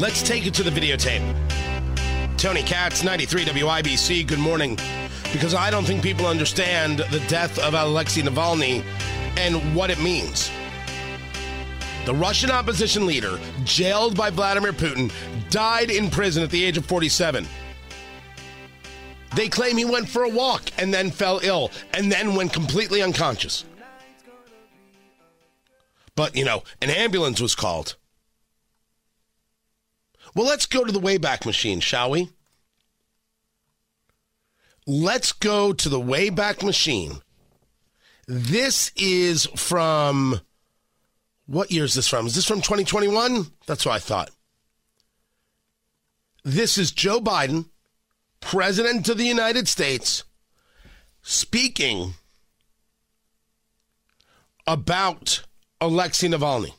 Let's take it to the videotape. Tony Katz, 93 WIBC, good morning. Because I don't think people understand the death of Alexei Navalny and what it means. The Russian opposition leader, jailed by Vladimir Putin, died in prison at the age of 47. They claim he went for a walk and then fell ill and then went completely unconscious. But, you know, an ambulance was called. Well, let's go to the Wayback Machine, shall we? Let's go to the Wayback Machine. This is from what year is this from? Is this from 2021? That's what I thought. This is Joe Biden, President of the United States, speaking about Alexei Navalny.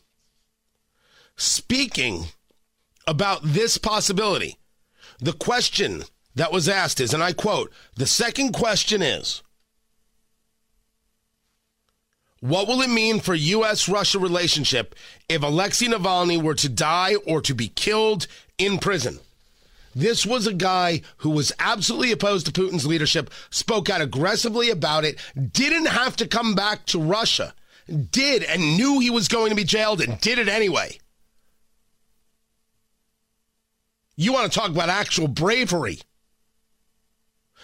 Speaking about this possibility. The question that was asked is, and I quote, the second question is, what will it mean for U.S. Russia relationship if Alexei Navalny were to die or to be killed in prison? This was a guy who was absolutely opposed to Putin's leadership, spoke out aggressively about it, didn't have to come back to Russia, did and knew he was going to be jailed and did it anyway. You want to talk about actual bravery.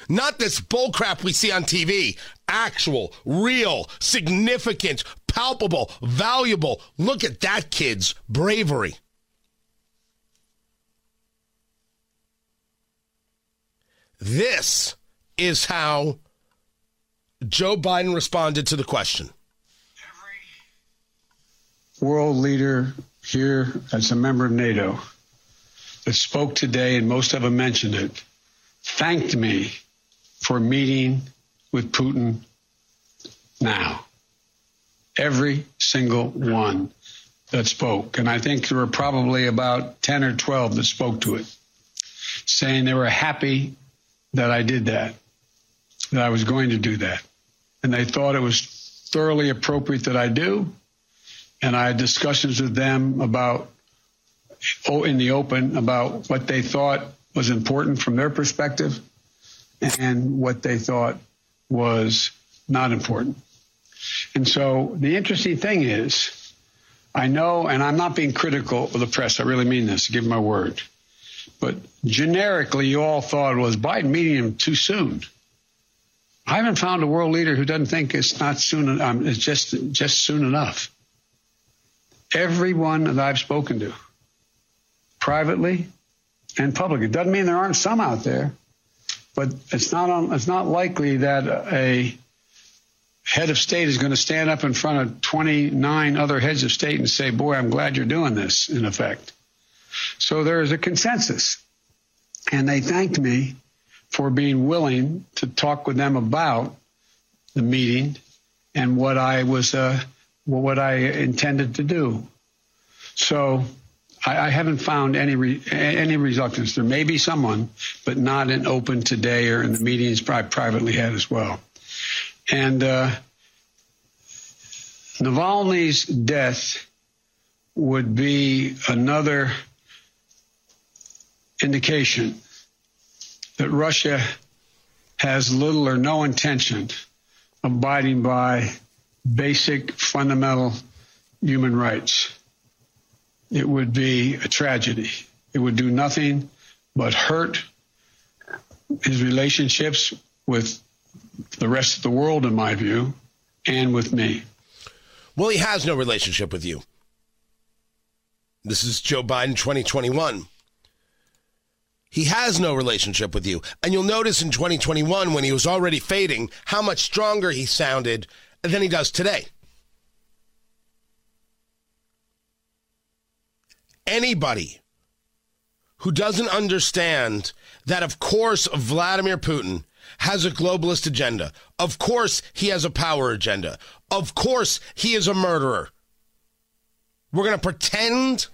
Not this bullcrap we see on TV. Actual, real, significant, palpable, valuable. Look at that kid's bravery. This is how Joe Biden responded to the question. Every world leader here as a member of NATO that spoke today, and most of them mentioned it, thanked me for meeting with Putin now. Every single one that spoke. And I think there were probably about 10 or 12 that spoke to it, saying they were happy that I did that, that I was going to do that. And they thought it was thoroughly appropriate that I do. And I had discussions with them about, in the open, about what they thought was important from their perspective and what they thought was not important. And so the interesting thing is, I know, and I'm not being critical of the press, I really mean this, give my word. But generically, you all thought, was Biden meeting him too soon? I haven't found a world leader who doesn't think it's not soon, um, it's just, just soon enough. Everyone that I've spoken to, privately and publicly, it doesn't mean there aren't some out there but it's not it's not likely that a head of state is going to stand up in front of 29 other heads of state and say, "Boy, I'm glad you're doing this." In effect, so there is a consensus, and they thanked me for being willing to talk with them about the meeting and what I was uh, what I intended to do. So I, I haven't found any re, any reluctance. There may be someone, but not in open today or in the meetings I privately had as well. And uh, Navalny's death would be another indication that Russia has little or no intention of abiding by basic fundamental human rights it would be a tragedy. It would do nothing but hurt his relationships with the rest of the world, in my view, and with me. Well, he has no relationship with you. This is Joe Biden 2021. He has no relationship with you. And you'll notice in 2021, when he was already fading, how much stronger he sounded than he does today. Anybody who doesn't understand that, of course, Vladimir Putin has a globalist agenda. Of course, he has a power agenda. Of course, he is a murderer. We're going to pretend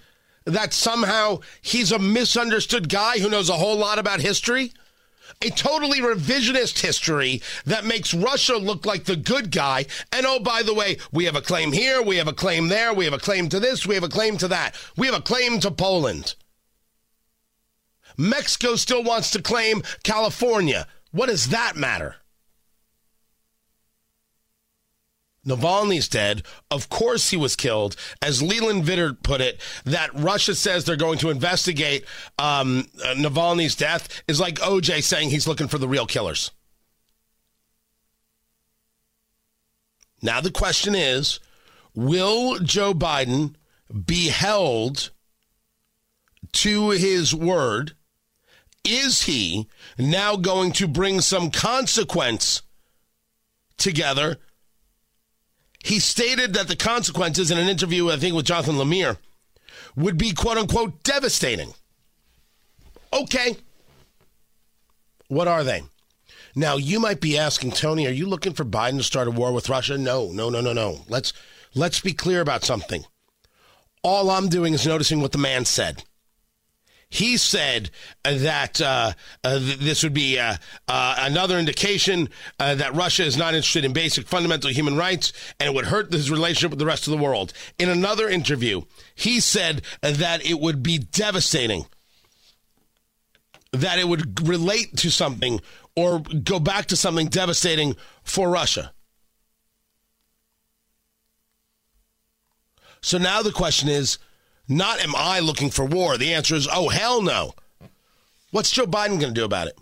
that somehow he's a misunderstood guy who knows a whole lot about history? A totally revisionist history that makes Russia look like the good guy. And oh, by the way, we have a claim here, we have a claim there, we have a claim to this, we have a claim to that, we have a claim to Poland. Mexico still wants to claim California. What does that matter? Navalny's dead. Of course he was killed. As Leland Vittert put it, that Russia says they're going to investigate um, uh, Navalny's death is like OJ saying he's looking for the real killers. Now the question is will Joe Biden be held to his word? Is he now going to bring some consequence together? He stated that the consequences in an interview, I think, with Jonathan Lemire, would be quote unquote devastating. Okay. What are they? Now, you might be asking, Tony, are you looking for Biden to start a war with Russia? No, no, no, no, no. Let's let's be clear about something. All I'm doing is noticing what the man said. He said that uh, uh, this would be uh, uh another indication uh, that Russia is not interested in basic fundamental human rights and it would hurt his relationship with the rest of the world. In another interview, he said that it would be devastating, that it would relate to something or go back to something devastating for Russia. So now the question is not am I looking for war. The answer is, oh, hell no. What's Joe Biden going to do about it?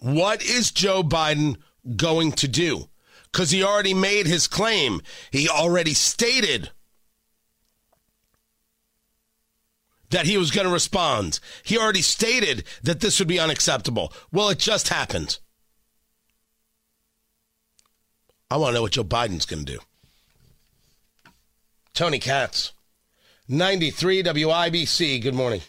What is Joe Biden going to do? Because he already made his claim. He already stated that he was going to respond. He already stated that this would be unacceptable. Well, it just happened. I want to know what Joe Biden's going to do. Tony Katz. 93 WIBC. Good morning.